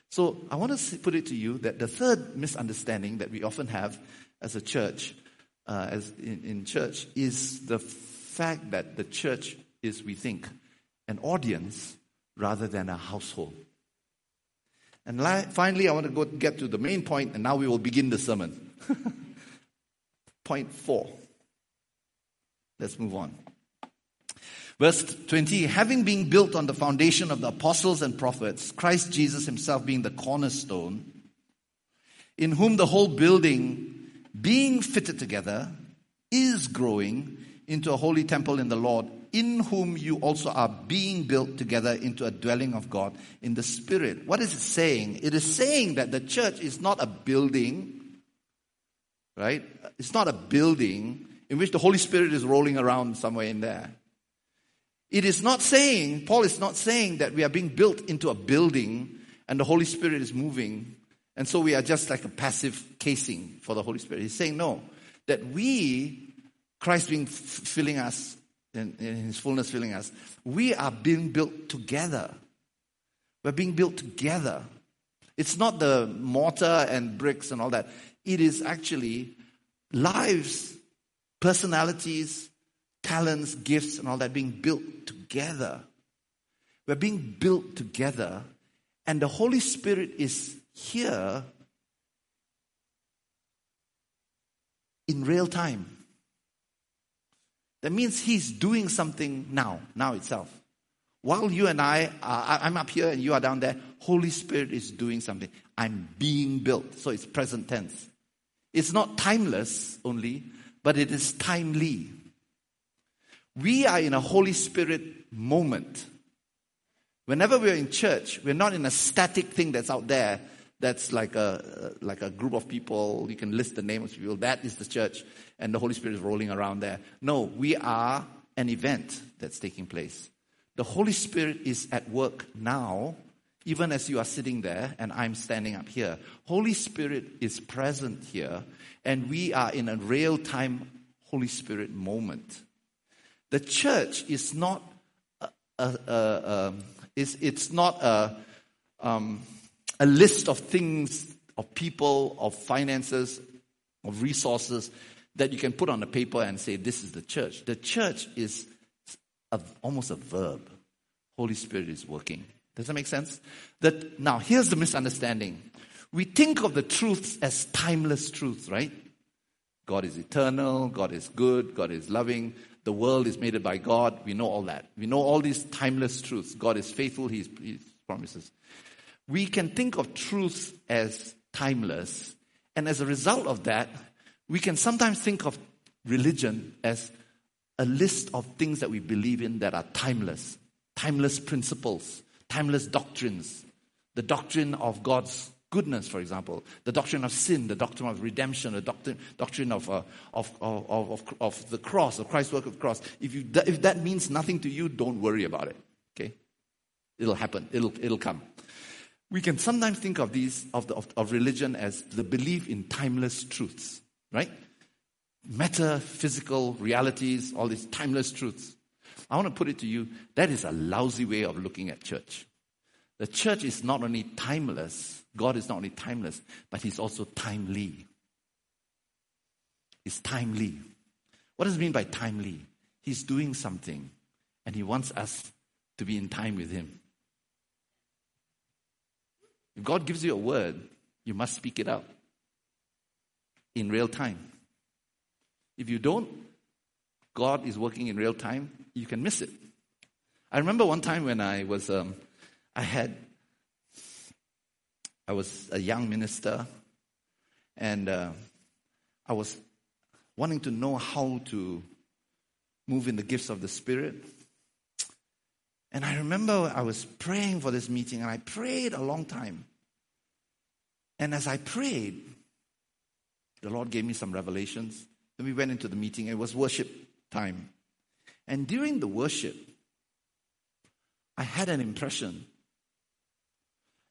So I want to put it to you that the third misunderstanding that we often have as a church, uh, as in, in church, is the fact that the church is, we think, an audience rather than a household. And finally, I want to go get to the main point, and now we will begin the sermon. point four. Let's move on. Verse 20 Having been built on the foundation of the apostles and prophets, Christ Jesus himself being the cornerstone, in whom the whole building, being fitted together, is growing into a holy temple in the Lord, in whom you also are being built together into a dwelling of God in the Spirit. What is it saying? It is saying that the church is not a building, right? It's not a building in which the Holy Spirit is rolling around somewhere in there. It is not saying, Paul is not saying that we are being built into a building and the Holy Spirit is moving. And so we are just like a passive casing for the Holy Spirit. He's saying no, that we Christ being filling us, in, in His fullness filling us, we are being built together. We're being built together. It's not the mortar and bricks and all that. It is actually lives, personalities, talents, gifts, and all that being built together. We're being built together, and the Holy Spirit is here in real time. That means he's doing something now, now itself. While you and I are, I'm up here and you are down there, Holy Spirit is doing something. I'm being built. So it's present tense. It's not timeless only, but it is timely. We are in a Holy Spirit moment. Whenever we're in church, we're not in a static thing that's out there that's like a, like a group of people. You can list the names of people. That is the church, and the Holy Spirit is rolling around there. No, we are an event that's taking place. The Holy Spirit is at work now, even as you are sitting there and I'm standing up here. Holy Spirit is present here, and we are in a real time Holy Spirit moment. The church is not a, a, a, a it's, it's not a um, a list of things, of people, of finances, of resources that you can put on a paper and say, This is the church. The church is a, almost a verb. Holy Spirit is working. Does that make sense? That now here's the misunderstanding. We think of the truths as timeless truths, right? God is eternal, God is good, God is loving, the world is made by God. We know all that. We know all these timeless truths. God is faithful, He promises we can think of truths as timeless. And as a result of that, we can sometimes think of religion as a list of things that we believe in that are timeless. timeless principles, timeless doctrines. The doctrine of God's goodness, for example, the doctrine of sin, the doctrine of redemption, the doctrine, doctrine of, uh, of, of, of, of, the cross, of Christ's work of the cross. If, you, if that means nothing to you, don't worry about it. Okay? It'll happen. It'll, it'll come. We can sometimes think of these, of, the, of, of religion as the belief in timeless truths, right? Metaphysical realities, all these timeless truths. I want to put it to you that is a lousy way of looking at church. The church is not only timeless, God is not only timeless, but He's also timely. He's timely. What does it mean by timely? He's doing something and He wants us to be in time with Him. If God gives you a word, you must speak it out in real time. If you don't, God is working in real time, you can miss it. I remember one time when I was, um, I had, I was a young minister, and uh, I was wanting to know how to move in the gifts of the Spirit. And I remember I was praying for this meeting, and I prayed a long time. And as I prayed, the Lord gave me some revelations. Then we went into the meeting. It was worship time. And during the worship, I had an impression.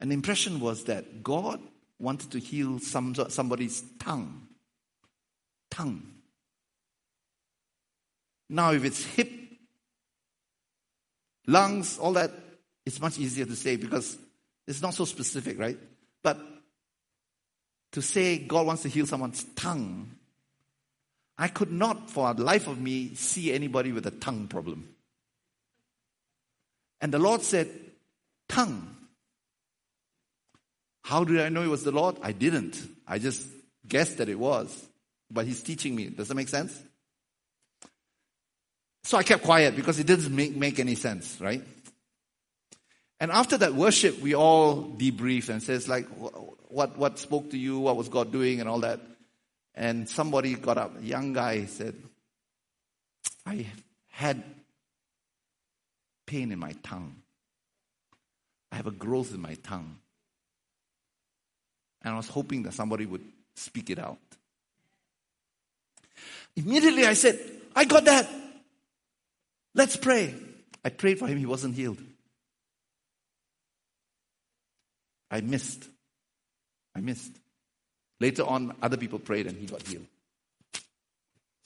An impression was that God wanted to heal some, somebody's tongue. Tongue. Now, if it's hip, lungs, all that, it's much easier to say because it's not so specific, right? But to say God wants to heal someone's tongue, I could not, for the life of me, see anybody with a tongue problem. And the Lord said, Tongue. How did I know it was the Lord? I didn't. I just guessed that it was. But He's teaching me. Does that make sense? So I kept quiet because it didn't make, make any sense, right? And after that worship, we all debrief and says like, what, what spoke to you? What was God doing and all that? And somebody got up, a young guy said, I had pain in my tongue. I have a growth in my tongue. And I was hoping that somebody would speak it out. Immediately I said, I got that. Let's pray. I prayed for him, he wasn't healed. I missed. I missed. Later on, other people prayed and he got healed.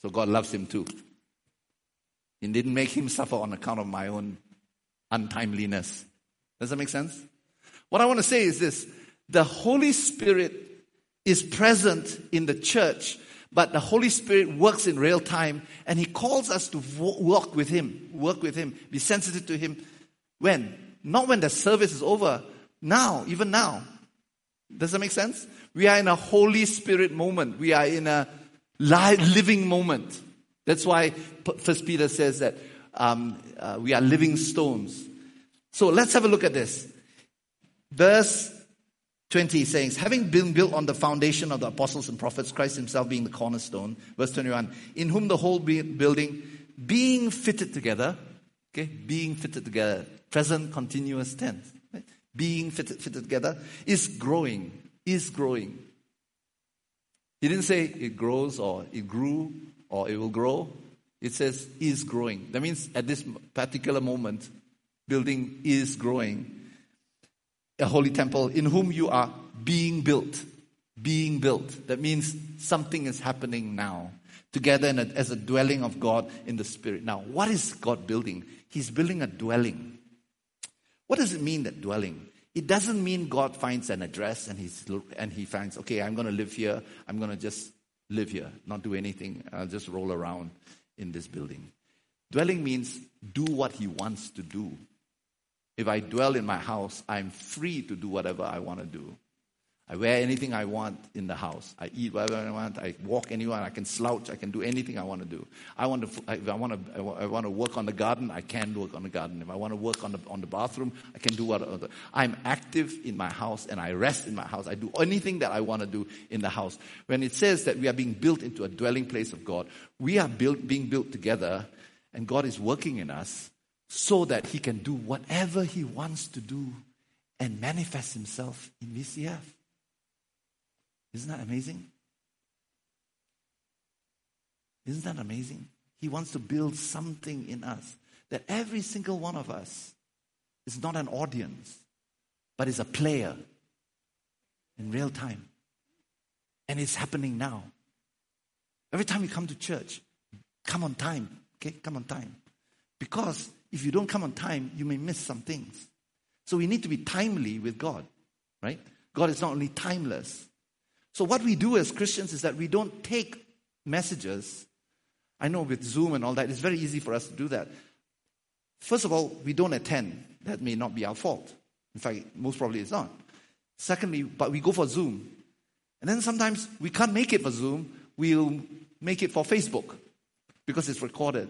So God loves him too. He didn't make him suffer on account of my own untimeliness. Does that make sense? What I want to say is this the Holy Spirit is present in the church, but the Holy Spirit works in real time and He calls us to walk with Him, work with Him, be sensitive to Him. When? Not when the service is over, now, even now. Does that make sense? We are in a Holy Spirit moment. We are in a living moment. That's why First Peter says that um, uh, we are living stones. So let's have a look at this. Verse 20 saying, having been built on the foundation of the apostles and prophets, Christ himself being the cornerstone. Verse 21, in whom the whole building being fitted together, okay, being fitted together, present continuous tense being fitted, fitted together, is growing, is growing. He didn't say it grows or it grew or it will grow. It says is growing. That means at this particular moment, building is growing. A holy temple in whom you are being built. Being built. That means something is happening now. Together a, as a dwelling of God in the Spirit. Now, what is God building? He's building a dwelling. What does it mean that dwelling? It doesn't mean God finds an address and he's and he finds, okay, I'm going to live here. I'm going to just live here, not do anything. I'll just roll around in this building. Dwelling means do what he wants to do. If I dwell in my house, I'm free to do whatever I want to do. I wear anything I want in the house. I eat whatever I want. I walk anywhere. I can slouch. I can do anything I want to do. I want to. If I want to, I want to work on the garden. I can work on the garden. If I want to work on the on the bathroom, I can do what. I'm active in my house and I rest in my house. I do anything that I want to do in the house. When it says that we are being built into a dwelling place of God, we are built, being built together, and God is working in us. so that he can do whatever he wants to do and manifest himself in VCF. Isn't that amazing? Isn't that amazing? He wants to build something in us that every single one of us is not an audience, but is a player in real time. And it's happening now. Every time you come to church, come on time. Okay, come on time. Because if you don't come on time, you may miss some things. So we need to be timely with God, right? God is not only timeless. So what we do as Christians is that we don't take messages. I know with Zoom and all that, it's very easy for us to do that. First of all, we don't attend. That may not be our fault. In fact, most probably it's not. Secondly, but we go for Zoom. And then sometimes we can't make it for Zoom, we'll make it for Facebook because it's recorded.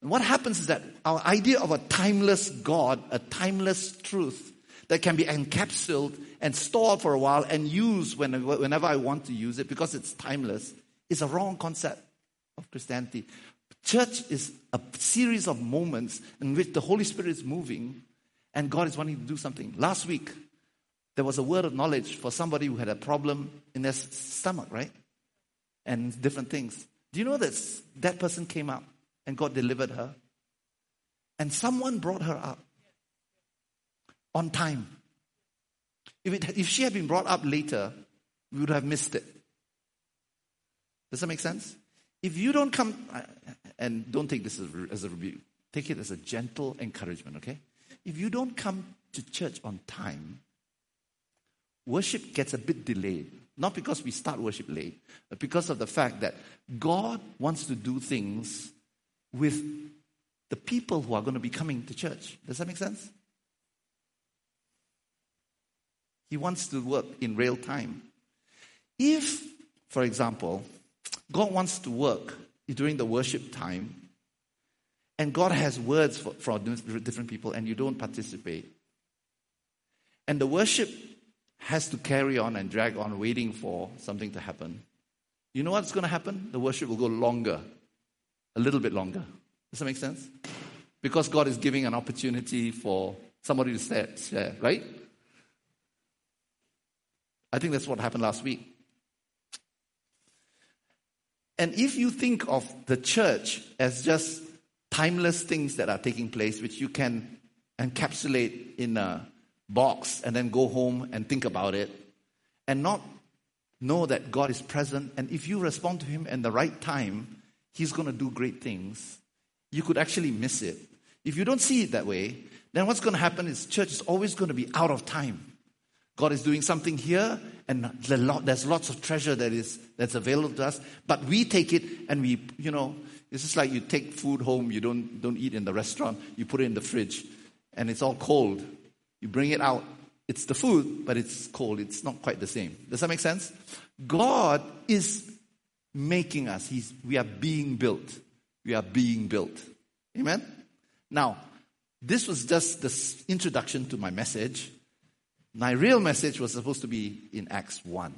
And what happens is that our idea of a timeless God, a timeless truth that can be encapsulated and stored for a while and used whenever, I want to use it because it's timeless, is a wrong concept of Christianity. Church is a series of moments in which the Holy Spirit is moving and God is wanting to do something. Last week, there was a word of knowledge for somebody who had a problem in their stomach, right? And different things. Do you know that that person came up and God delivered her? And someone brought her up on time. If, it, if she had been brought up later, we would have missed it. Does that make sense? If you don't come, and don't take this as a rebuke, take it as a gentle encouragement, okay? If you don't come to church on time, worship gets a bit delayed. Not because we start worship late, but because of the fact that God wants to do things with the people who are going to be coming to church. Does that make sense? He wants to work in real time. If, for example, God wants to work during the worship time, and God has words for, for different people, and you don't participate, and the worship has to carry on and drag on, waiting for something to happen, you know what's going to happen? The worship will go longer, a little bit longer. Does that make sense? Because God is giving an opportunity for somebody to share, right? I think that's what happened last week. And if you think of the church as just timeless things that are taking place, which you can encapsulate in a box and then go home and think about it, and not know that God is present, and if you respond to Him in the right time, He's going to do great things, you could actually miss it. If you don't see it that way, then what's going to happen is church is always going to be out of time. God is doing something here, and there's lots of treasure that is that's available to us. But we take it and we, you know, it's just like you take food home. You don't don't eat in the restaurant. You put it in the fridge, and it's all cold. You bring it out. It's the food, but it's cold. It's not quite the same. Does that make sense? God is making us. He's we are being built. We are being built. Amen. Now, this was just the introduction to my message. My real message was supposed to be in Acts 1.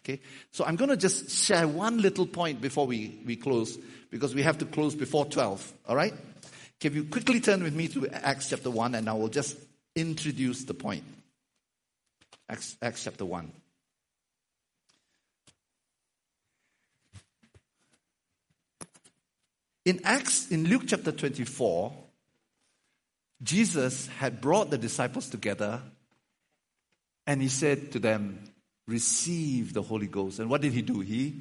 Okay? So I'm going to just share one little point before we, we close because we have to close before 12. All right? Can you quickly turn with me to Acts chapter 1 and I will just introduce the point. Acts, Acts chapter 1. In Acts, in Luke chapter 24, Jesus had brought the disciples together and he said to them, Receive the Holy Ghost. And what did he do? He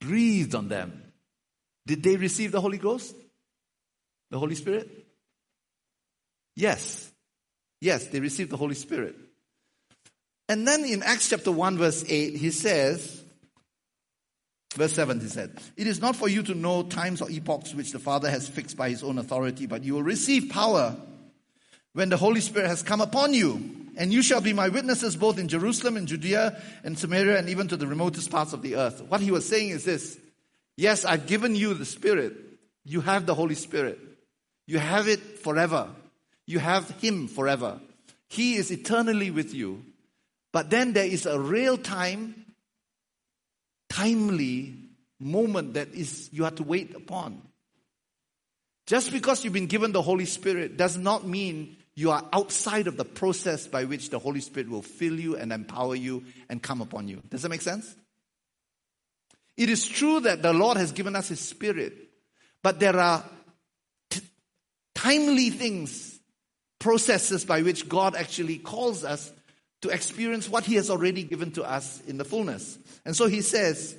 breathed on them. Did they receive the Holy Ghost? The Holy Spirit? Yes. Yes, they received the Holy Spirit. And then in Acts chapter 1, verse 8, he says, verse 7, he said, It is not for you to know times or epochs which the Father has fixed by his own authority, but you will receive power when the Holy Spirit has come upon you. And you shall be my witnesses both in Jerusalem and Judea and Samaria and even to the remotest parts of the earth. What he was saying is this Yes, I've given you the Spirit. You have the Holy Spirit. You have it forever. You have Him forever. He is eternally with you. But then there is a real time, timely moment that is you have to wait upon. Just because you've been given the Holy Spirit does not mean you are outside of the process by which the Holy Spirit will fill you and empower you and come upon you. Does that make sense? It is true that the Lord has given us His Spirit, but there are t- timely things, processes by which God actually calls us to experience what He has already given to us in the fullness. And so He says,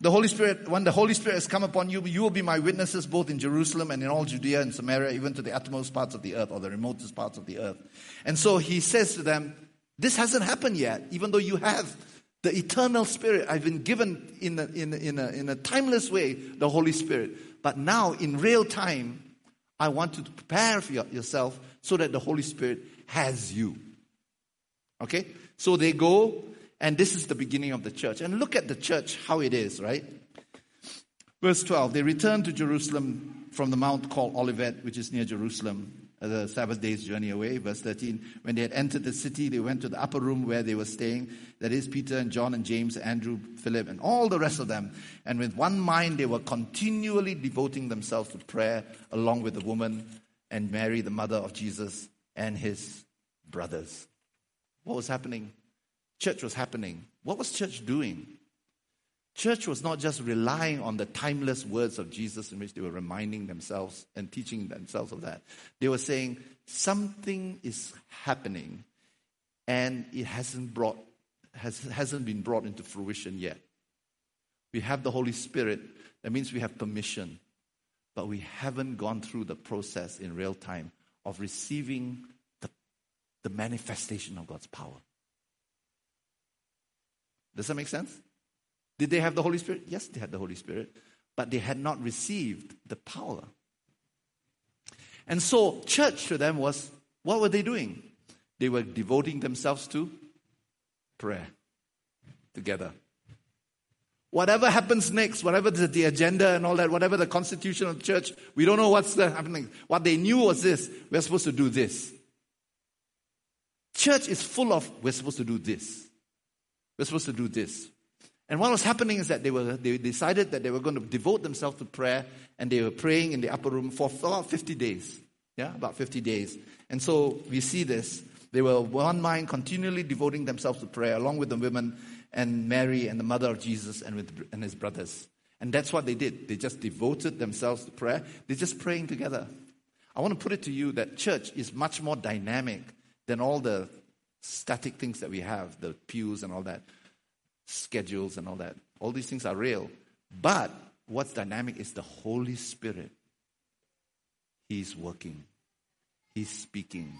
the Holy Spirit, when the Holy Spirit has come upon you, you will be my witnesses both in Jerusalem and in all Judea and Samaria, even to the uttermost parts of the earth or the remotest parts of the earth. And so he says to them, This hasn't happened yet, even though you have the eternal Spirit. I've been given in a, in a, in a, in a timeless way the Holy Spirit. But now, in real time, I want you to prepare for yourself so that the Holy Spirit has you. Okay? So they go and this is the beginning of the church. And look at the church, how it is, right? Verse 12 They returned to Jerusalem from the mount called Olivet, which is near Jerusalem, the Sabbath day's journey away. Verse 13 When they had entered the city, they went to the upper room where they were staying. That is Peter and John and James, Andrew, Philip, and all the rest of them. And with one mind, they were continually devoting themselves to prayer along with the woman and Mary, the mother of Jesus, and his brothers. What was happening? Church was happening. What was church doing? Church was not just relying on the timeless words of Jesus in which they were reminding themselves and teaching themselves of that. They were saying something is happening and it hasn't brought has, hasn't been brought into fruition yet. We have the Holy Spirit, that means we have permission, but we haven't gone through the process in real time of receiving the, the manifestation of God's power. Does that make sense? Did they have the Holy Spirit? Yes, they had the Holy Spirit, but they had not received the power. And so, church to them was what were they doing? They were devoting themselves to prayer together. Whatever happens next, whatever the, the, agenda and all that, whatever the constitution of the church, we don't know what's the, happening. What they knew was this we're supposed to do this. Church is full of we're supposed to do this. We're supposed to do this. And what was happening is that they were they decided that they were going to devote themselves to prayer, and they were praying in the upper room for about 50 days. Yeah, about 50 days. And so we see this. They were one mind, continually devoting themselves to prayer, along with the women and Mary and the mother of Jesus and with and his brothers. And that's what they did. They just devoted themselves to prayer. They're just praying together. I want to put it to you that church is much more dynamic than all the static things that we have, the pews and all that, schedules and all that. All these things are real. But what's dynamic is the Holy Spirit. He's working, He's speaking,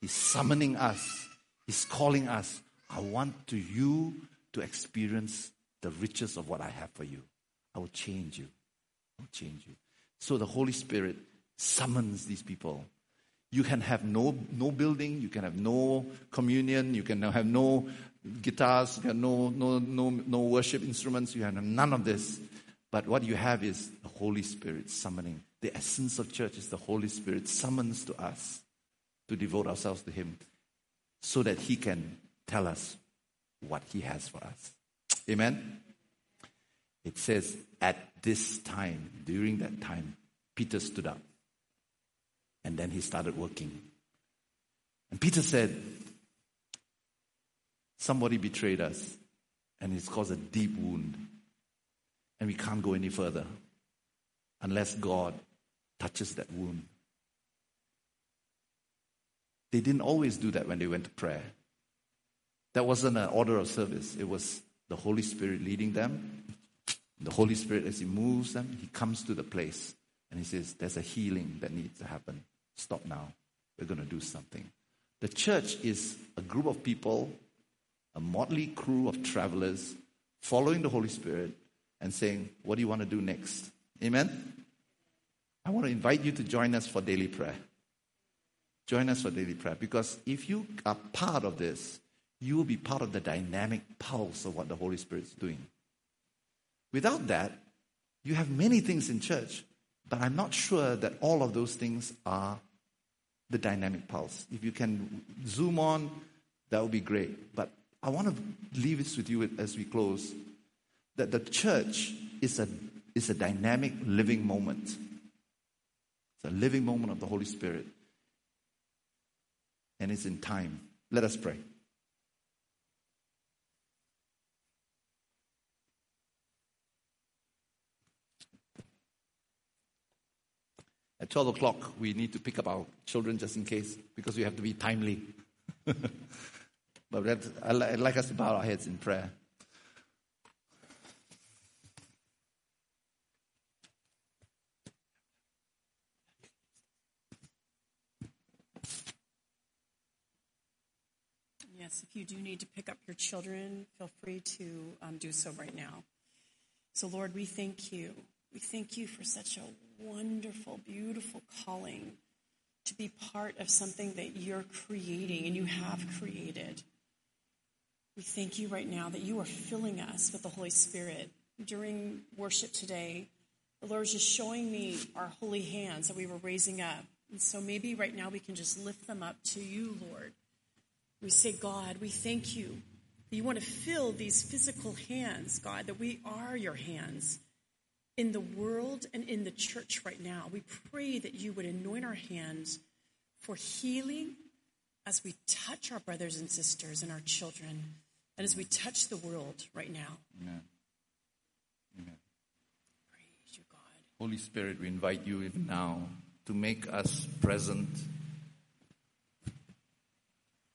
He's summoning us, He's calling us. I want to you to experience the riches of what I have for you. I will change you. I will change you. So the Holy Spirit summons these people you can have no, no building, you can have no communion, you can have no guitars, you can no, no, no, no worship instruments, you have none of this. But what you have is the Holy Spirit summoning. The essence of church is the Holy Spirit summons to us to devote ourselves to Him so that He can tell us what He has for us. Amen? It says, at this time, during that time, Peter stood up and then he started working. And Peter said, Somebody betrayed us, and it's caused a deep wound. And we can't go any further unless God touches that wound. They didn't always do that when they went to prayer. That wasn't an order of service, it was the Holy Spirit leading them. The Holy Spirit, as He moves them, He comes to the place and He says, There's a healing that needs to happen. Stop now. We're going to do something. The church is a group of people, a motley crew of travelers following the Holy Spirit and saying, What do you want to do next? Amen? I want to invite you to join us for daily prayer. Join us for daily prayer because if you are part of this, you will be part of the dynamic pulse of what the Holy Spirit is doing. Without that, you have many things in church, but I'm not sure that all of those things are the dynamic pulse. If you can zoom on, that would be great. But I want to leave this with you as we close that the church is a, is a dynamic living moment. It's a living moment of the Holy Spirit. And it's in time. Let us pray. At 12 o'clock, we need to pick up our children just in case, because we have to be timely. but I'd like us to bow our heads in prayer. Yes, if you do need to pick up your children, feel free to um, do so right now. So, Lord, we thank you. We thank you for such a wonderful, beautiful calling to be part of something that you're creating and you have created. We thank you right now that you are filling us with the Holy Spirit. During worship today, the Lord is just showing me our holy hands that we were raising up. And so maybe right now we can just lift them up to you, Lord. We say, God, we thank you you want to fill these physical hands, God, that we are your hands in the world and in the church right now. We pray that you would anoint our hands for healing as we touch our brothers and sisters and our children, and as we touch the world right now. Amen. Amen. Praise you, God. Holy Spirit, we invite you even now to make us present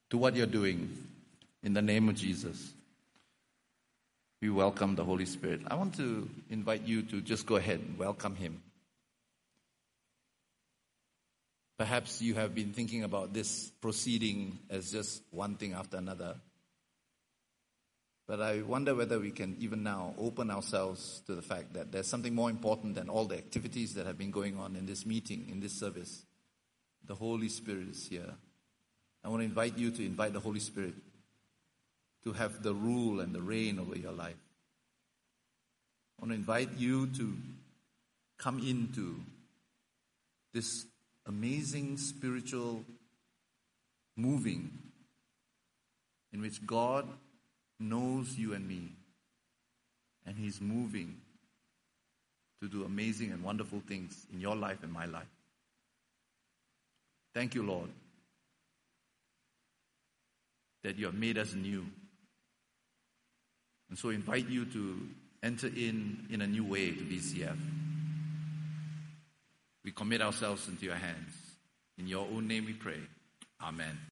to what you're doing in the name of Jesus. We welcome the Holy Spirit. I want to invite you to just go ahead and welcome Him. Perhaps you have been thinking about this proceeding as just one thing after another. But I wonder whether we can even now open ourselves to the fact that there's something more important than all the activities that have been going on in this meeting, in this service. The Holy Spirit is here. I want to invite you to invite the Holy Spirit to have the rule and the reign over your life. I want to invite you to come into this amazing spiritual moving in which God knows you and me, and He's moving to do amazing and wonderful things in your life and my life. Thank you, Lord, that you have made us new. And so I invite you to enter in in a new way to BCF. We commit ourselves into your hands. In your own name we pray. Amen.